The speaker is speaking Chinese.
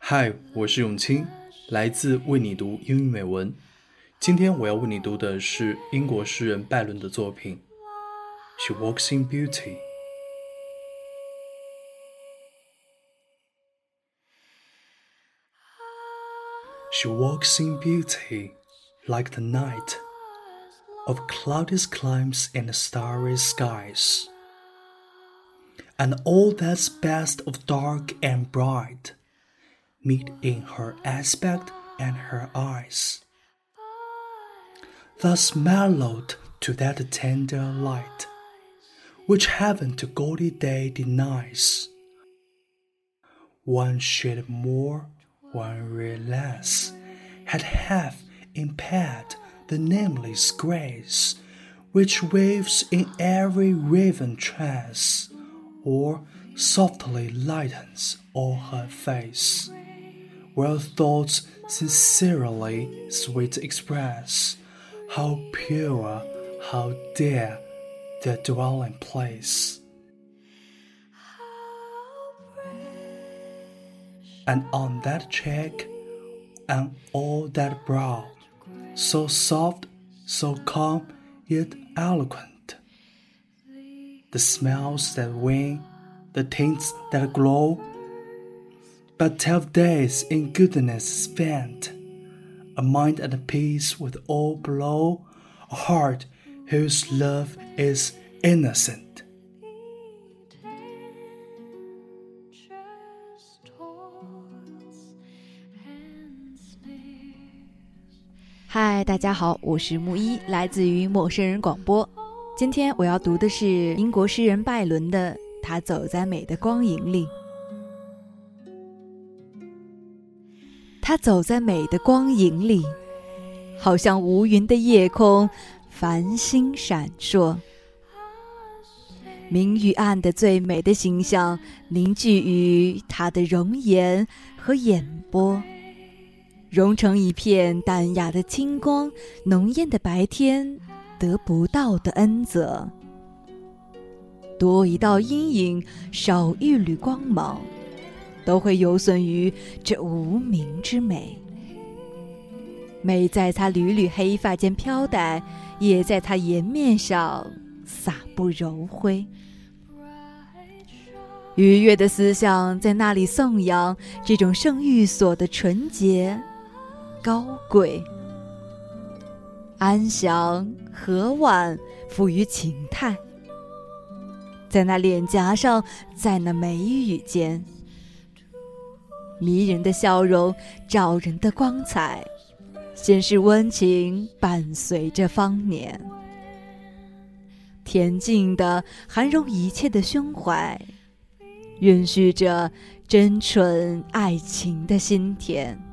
嗨，我是永清，来自为你读英语美文。今天我要为你读的是英国诗人拜伦的作品《She Walks in Beauty》。She walks in beauty, like the night of cloudless climes and starry skies, and all that's best of dark and bright meet in her aspect and her eyes. Thus mellowed to that tender light, which heaven to gaudy day denies. One shade more, one ray less, had half impaired the nameless grace which waves in every raven trance, or softly lightens all her face where thoughts sincerely sweet express how pure, how dear their dwelling place. And on that cheek, and all that brow, so soft, so calm, yet eloquent, the smells that wing, the tints that glow, but twelve days in goodness spent, a mind at peace with all below, a heart whose love is innocent. 嗨，大家好，我是木一，来自于陌生人广播。今天我要读的是英国诗人拜伦的《他走在美的光影里》。他走在美的光影里，好像无云的夜空，繁星闪烁。明与暗的最美的形象凝聚于他的容颜和眼波。融成一片淡雅的清光，浓艳的白天得不到的恩泽。多一道阴影，少一缕光芒，都会有损于这无名之美。美在他缕缕黑发间飘带，也在他颜面上洒布柔灰。愉悦的思想在那里颂扬这种圣域所的纯洁。高贵、安详、和婉，富于情态，在那脸颊上，在那眉宇间，迷人的笑容，照人的光彩，先是温情，伴随着芳年，恬静的涵容一切的胸怀，允许着真纯爱情的心田。